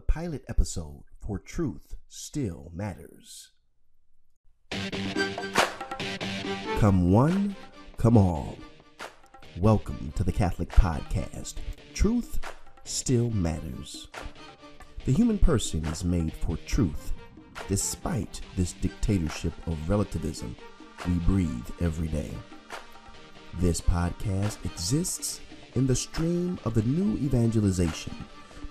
the pilot episode for Truth Still Matters. Come one, come all. Welcome to the Catholic Podcast. Truth Still Matters. The human person is made for truth, despite this dictatorship of relativism we breathe every day. This podcast exists in the stream of the new evangelization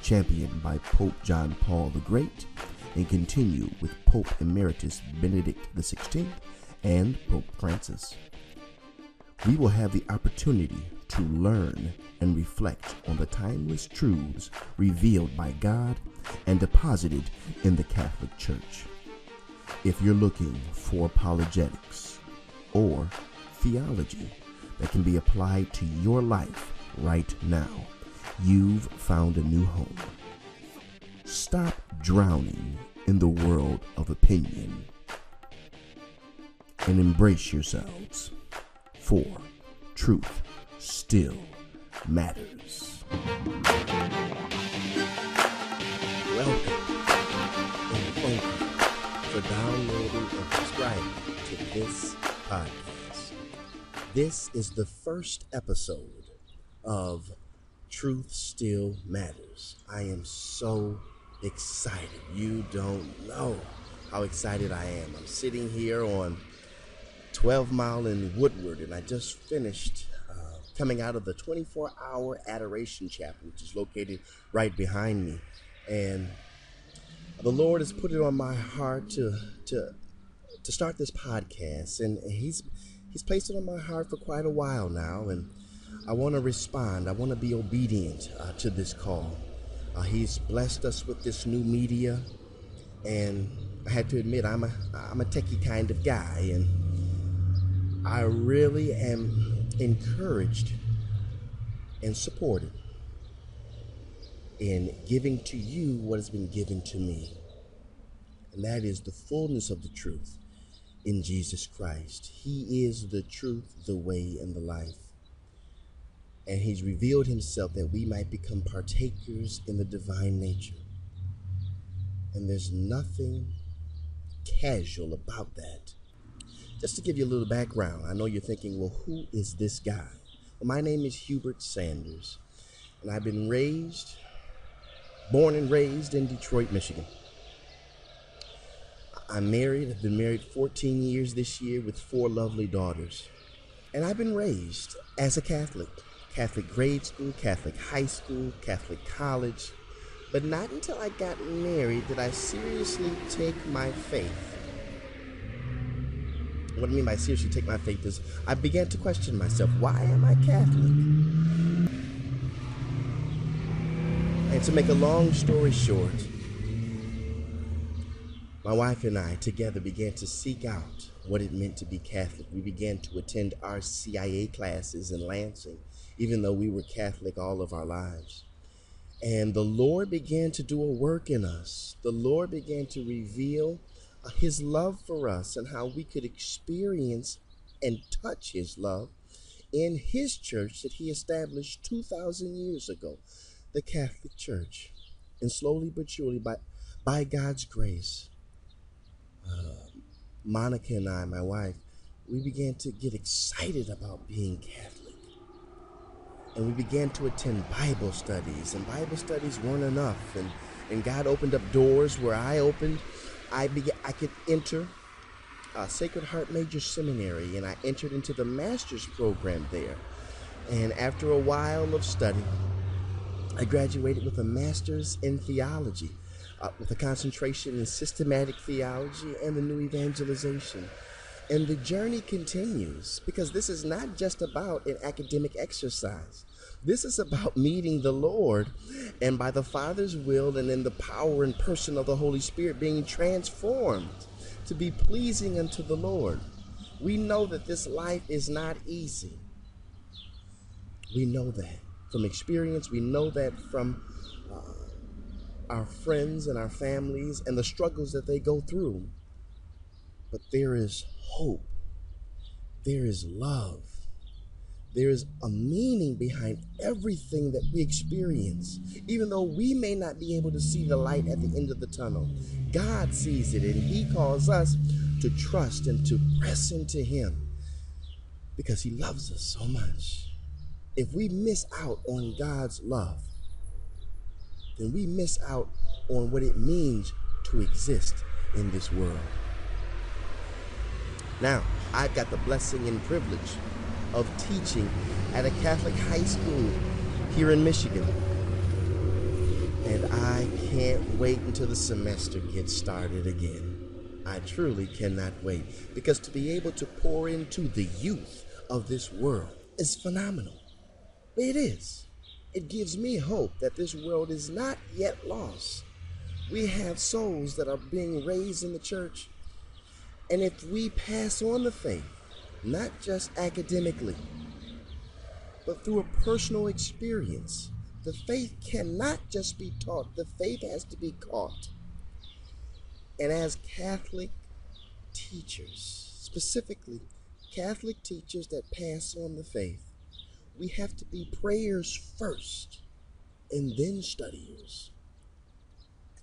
championed by Pope John Paul the Great and continue with Pope Emeritus Benedict XVI and Pope Francis. We will have the opportunity to learn and reflect on the timeless truths revealed by God and deposited in the Catholic Church. If you're looking for apologetics or theology that can be applied to your life right now, you've found a new home. Stop drowning in the world of opinion and embrace yourselves, for truth still matters. Welcome and thank you for downloading and subscribing to this podcast. This is the first episode of Truth Still Matters. I am so excited. You don't know how excited I am. I'm sitting here on 12 Mile in Woodward, and I just finished uh, coming out of the 24 hour Adoration Chapel, which is located right behind me. And the Lord has put it on my heart to, to, to start this podcast, and He's, he's placed it on my heart for quite a while now. And I want to respond. I want to be obedient uh, to this call. Uh, he's blessed us with this new media, and I had to admit I'm a I'm a techie kind of guy, and I really am encouraged and supported in giving to you what has been given to me, and that is the fullness of the truth in Jesus Christ. He is the truth, the way, and the life and he's revealed himself that we might become partakers in the divine nature. And there's nothing casual about that. Just to give you a little background, I know you're thinking, well, who is this guy? Well, my name is Hubert Sanders, and I've been raised, born and raised in Detroit, Michigan. I'm married, I've been married 14 years this year with four lovely daughters. And I've been raised as a Catholic. Catholic grade school, Catholic high school, Catholic college. But not until I got married did I seriously take my faith. What I mean by seriously take my faith is I began to question myself why am I Catholic? And to make a long story short, my wife and I together began to seek out what it meant to be Catholic. We began to attend RCIA classes in Lansing even though we were Catholic all of our lives. And the Lord began to do a work in us. The Lord began to reveal uh, His love for us and how we could experience and touch His love in His church that He established 2,000 years ago, the Catholic Church. And slowly but surely, by, by God's grace, uh, Monica and I, my wife, we began to get excited about being Catholic and we began to attend Bible studies, and Bible studies weren't enough, and, and God opened up doors where I opened. I began, I could enter uh, Sacred Heart Major Seminary, and I entered into the master's program there. And after a while of study, I graduated with a master's in theology, uh, with a concentration in systematic theology and the new evangelization. And the journey continues because this is not just about an academic exercise. This is about meeting the Lord and by the Father's will and in the power and person of the Holy Spirit being transformed to be pleasing unto the Lord. We know that this life is not easy. We know that from experience, we know that from uh, our friends and our families and the struggles that they go through. But there is hope. There is love. there is a meaning behind everything that we experience. Even though we may not be able to see the light at the end of the tunnel, God sees it and He calls us to trust and to press into Him because He loves us so much. If we miss out on God's love, then we miss out on what it means to exist in this world. Now, I've got the blessing and privilege of teaching at a Catholic high school here in Michigan. And I can't wait until the semester gets started again. I truly cannot wait because to be able to pour into the youth of this world is phenomenal. It is. It gives me hope that this world is not yet lost. We have souls that are being raised in the church. And if we pass on the faith, not just academically, but through a personal experience, the faith cannot just be taught, the faith has to be caught. And as Catholic teachers, specifically Catholic teachers that pass on the faith, we have to be prayers first and then studiers.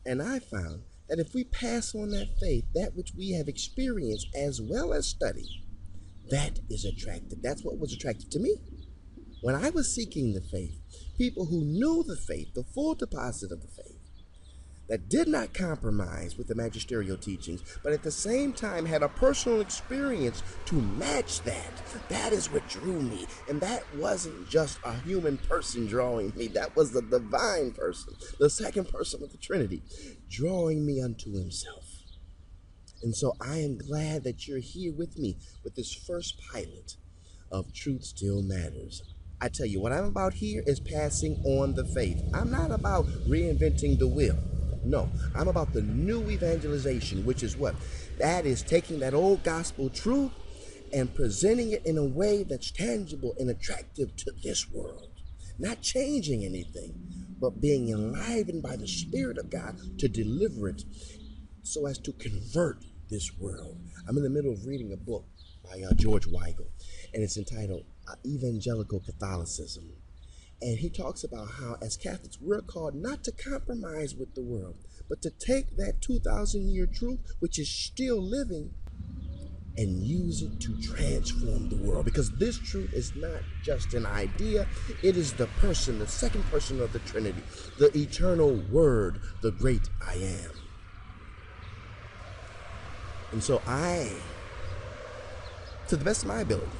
And I found that if we pass on that faith, that which we have experienced as well as studied, that is attractive. That's what was attractive to me. When I was seeking the faith, people who knew the faith, the full deposit of the faith, that did not compromise with the magisterial teachings, but at the same time had a personal experience to match that. That is what drew me. And that wasn't just a human person drawing me, that was the divine person, the second person of the Trinity, drawing me unto himself. And so I am glad that you're here with me with this first pilot of Truth Still Matters. I tell you, what I'm about here is passing on the faith. I'm not about reinventing the wheel. No, I'm about the new evangelization, which is what? That is taking that old gospel truth and presenting it in a way that's tangible and attractive to this world. Not changing anything, but being enlivened by the Spirit of God to deliver it so as to convert this world. I'm in the middle of reading a book by uh, George Weigel, and it's entitled uh, Evangelical Catholicism. And he talks about how, as Catholics, we're called not to compromise with the world, but to take that 2,000 year truth, which is still living, and use it to transform the world. Because this truth is not just an idea, it is the person, the second person of the Trinity, the eternal Word, the great I am. And so I, to the best of my ability,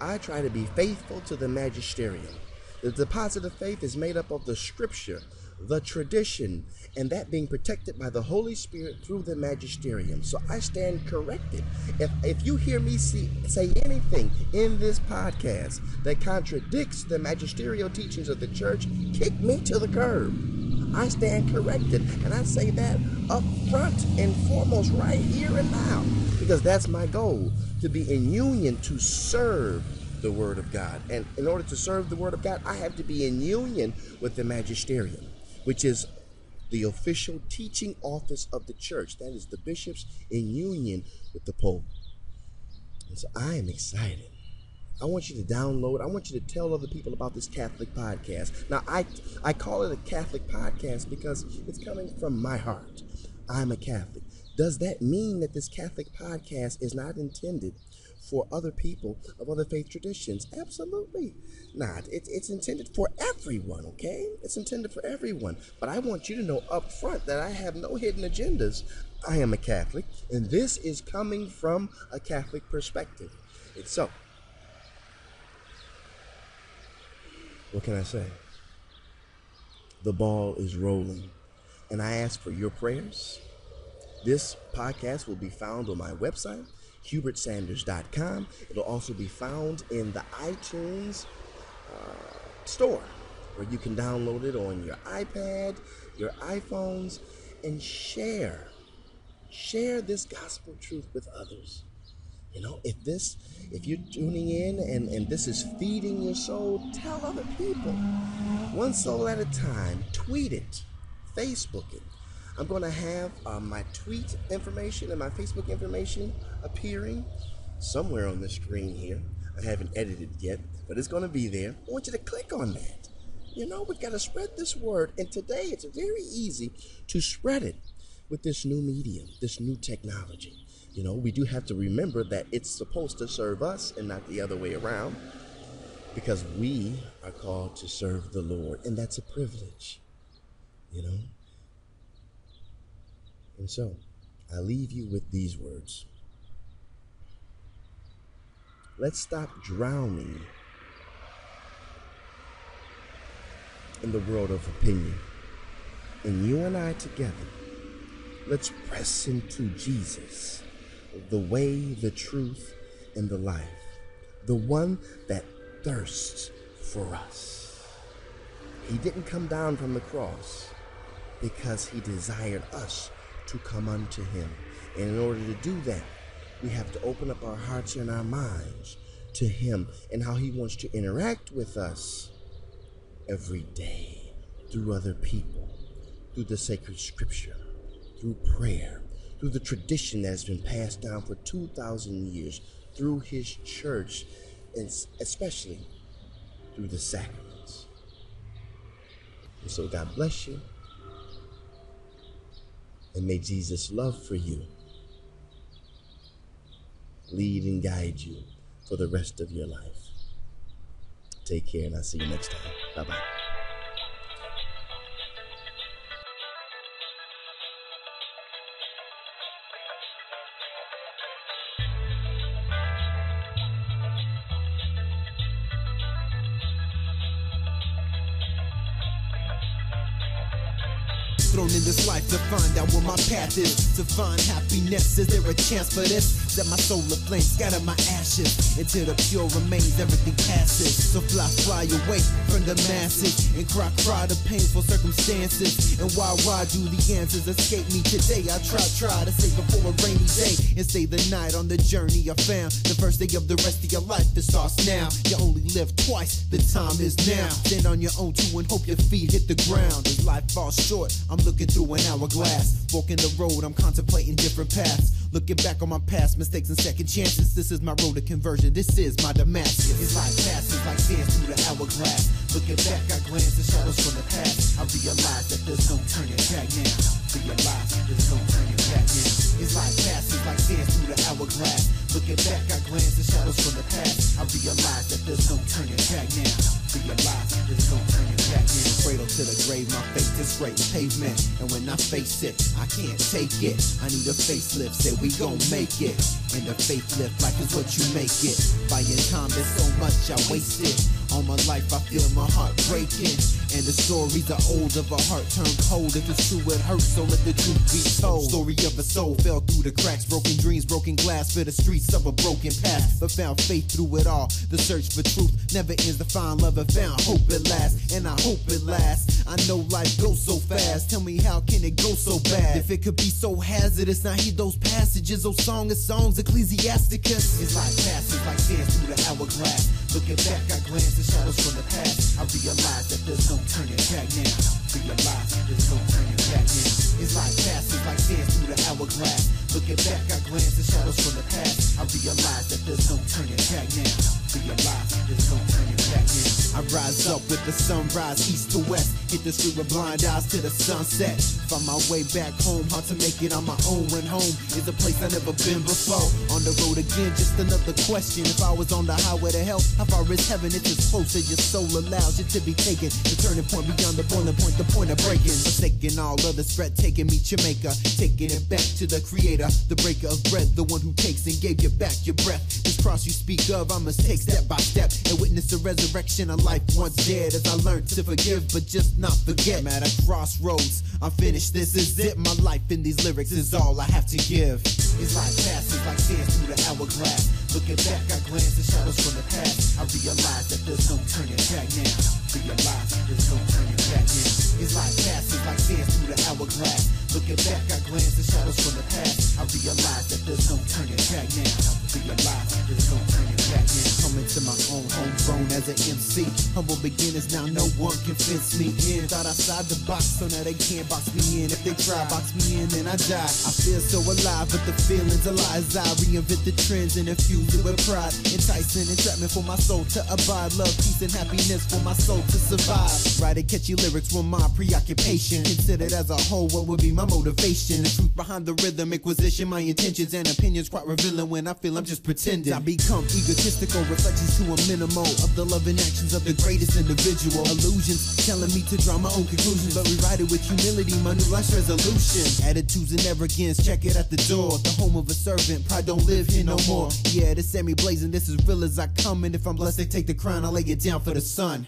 I try to be faithful to the magisterium the deposit of faith is made up of the scripture, the tradition, and that being protected by the Holy Spirit through the magisterium. So I stand corrected. If, if you hear me see, say anything in this podcast that contradicts the magisterial teachings of the church, kick me to the curb. I stand corrected, and I say that up front and foremost right here and now, because that's my goal to be in union to serve the Word of God. And in order to serve the Word of God, I have to be in union with the magisterium, which is the official teaching office of the church. That is the bishops in union with the Pope. And so I am excited. I want you to download. I want you to tell other people about this Catholic podcast. Now, I I call it a Catholic podcast because it's coming from my heart. I'm a Catholic. Does that mean that this Catholic podcast is not intended for other people of other faith traditions? Absolutely not. It's, it's intended for everyone, okay? It's intended for everyone. But I want you to know up front that I have no hidden agendas. I am a Catholic, and this is coming from a Catholic perspective. It's so. What can I say? The ball is rolling, and I ask for your prayers. This podcast will be found on my website, hubertsanders.com. It'll also be found in the iTunes uh, store where you can download it on your iPad, your iPhones, and share. Share this gospel truth with others. You know, if this, if you're tuning in and, and this is feeding your soul, tell other people. One soul at a time. Tweet it, Facebook it, I'm going to have uh, my tweet information and my Facebook information appearing somewhere on the screen here. I haven't edited yet, but it's going to be there. I want you to click on that. You know, we got to spread this word, and today it's very easy to spread it with this new medium, this new technology. You know, we do have to remember that it's supposed to serve us and not the other way around because we are called to serve the Lord, and that's a privilege, you know. And so, I leave you with these words. Let's stop drowning in the world of opinion. And you and I together, let's press into Jesus, the way, the truth, and the life, the one that thirsts for us. He didn't come down from the cross because he desired us to come unto him. And in order to do that, we have to open up our hearts and our minds to him and how he wants to interact with us every day through other people, through the sacred scripture, through prayer, through the tradition that has been passed down for 2,000 years, through his church, and especially through the sacraments. And so God bless you. And may Jesus' love for you lead and guide you for the rest of your life. Take care, and I'll see you next time. Bye bye. Thrown in this life to find out what my path is. To find happiness, is there a chance for this? Set my solar flame, scatter my ashes. Until the pure remains, everything passes. So fly, fly away from the masses. And cry, cry the painful circumstances. And why, why do the answers escape me today? I try, try to save before a rainy day. And stay the night on the journey I found. The first day of the rest of your life, it starts now. You only live twice, the time is now. Stand on your own too and hope your feet hit the ground. As life falls short, I'm looking through an hourglass. Walking the road, I'm contemplating different paths. Looking back on my past mistakes and second chances. This is my road to conversion. This is my Damascus. It's like passes, like sands through the hourglass. Looking back, I glance at shadows from the past. I realize that there's no turning back now. Realize there's no turning back now. It's like passes, like sands through the hourglass. Looking back, I glance at shadows from the past. I realize that there's no turning back now. Realize there's no to the grave, my faith is straight pavement. And when I face it, I can't take it. I need a facelift, say we gon' make it. And the faith lift, life is what you make it. Buying time, there's so much I wasted. All my life, I feel my heart breaking. And the stories are old of a heart turned cold. If it's true, it hurts, so let the truth be told. Story of a soul fell through the cracks, broken dreams, broken glass for the streets of a broken past. But found faith through it all. The search for truth never ends The find love and found hope at last. And I hope it lasts. I know life goes so fast. Tell me how can it go so bad? If it could be so hazardous, I hear those passages, those song of songs, Ecclesiasticus. It's like passes, like sands through the hourglass. Looking back, I glance at shadows from the past. I realize that there's no turning back now. Realize there's no turning back now. It's like passes, like sands through the hourglass. Looking back, I glance at shadows from the past. I realize that there's no turning back now. Realize there's no turning back now. I rise up with the sunrise, east to west. Hit the street with blind eyes to the sunset. Find my way back home, hard to make it on my own. When home is a place I never been before. On the road again, just another question. If I was on the highway to hell, how far is heaven? It's as close as your soul allows you to be taken. The turning point beyond the boiling point, the point of breaking. Forsaking all other threat, taking me to Jamaica. Taking it back to the creator, the breaker of bread, the one who takes and gave you back your breath. This cross you speak of, I must take step by step and witness the resurrection of life once dead. As I learned to forgive, but just not forget. I'm at a crossroads, I'm finished, this is it. My life in these lyrics is all I have to give. It's like passes, like sands through the hourglass. Looking back, I glance at shadows from the past. I realize that there's no turning back now. Realize there's no turning back now. It's like passes, like sands through the hourglass. Looking back, I glance at shadows from the past. I realize that there's no turning back now. Realize there's no turning back. Coming to my own homegrown as an MC. Humble beginners, now no one can fence me in. Thought outside the box, so now they can't box me in. If they try, box me in, then I die. I feel so alive, but the feeling's a I reinvent the trends and infuse it with pride. Enticing entrapment for my soul to abide. Love, peace, and happiness for my soul to survive. Writing catchy lyrics were my preoccupation. Considered as a whole, what would be my motivation? The truth behind the rhythm, acquisition, my intentions and opinions quite revealing when I feel I'm just pretending. I become egotistical, reflections to a minimal of the loving actions of the greatest individual. Illusions telling me to draw my own conclusions, but rewrite it with humility, my new life's resolution. Attitudes and arrogance, check it at the door. The home of a servant, pride don't live here no more. Yeah, this Sammy blazing, this is real as I come, and if I'm blessed, they take the crown, I lay it down for the sun.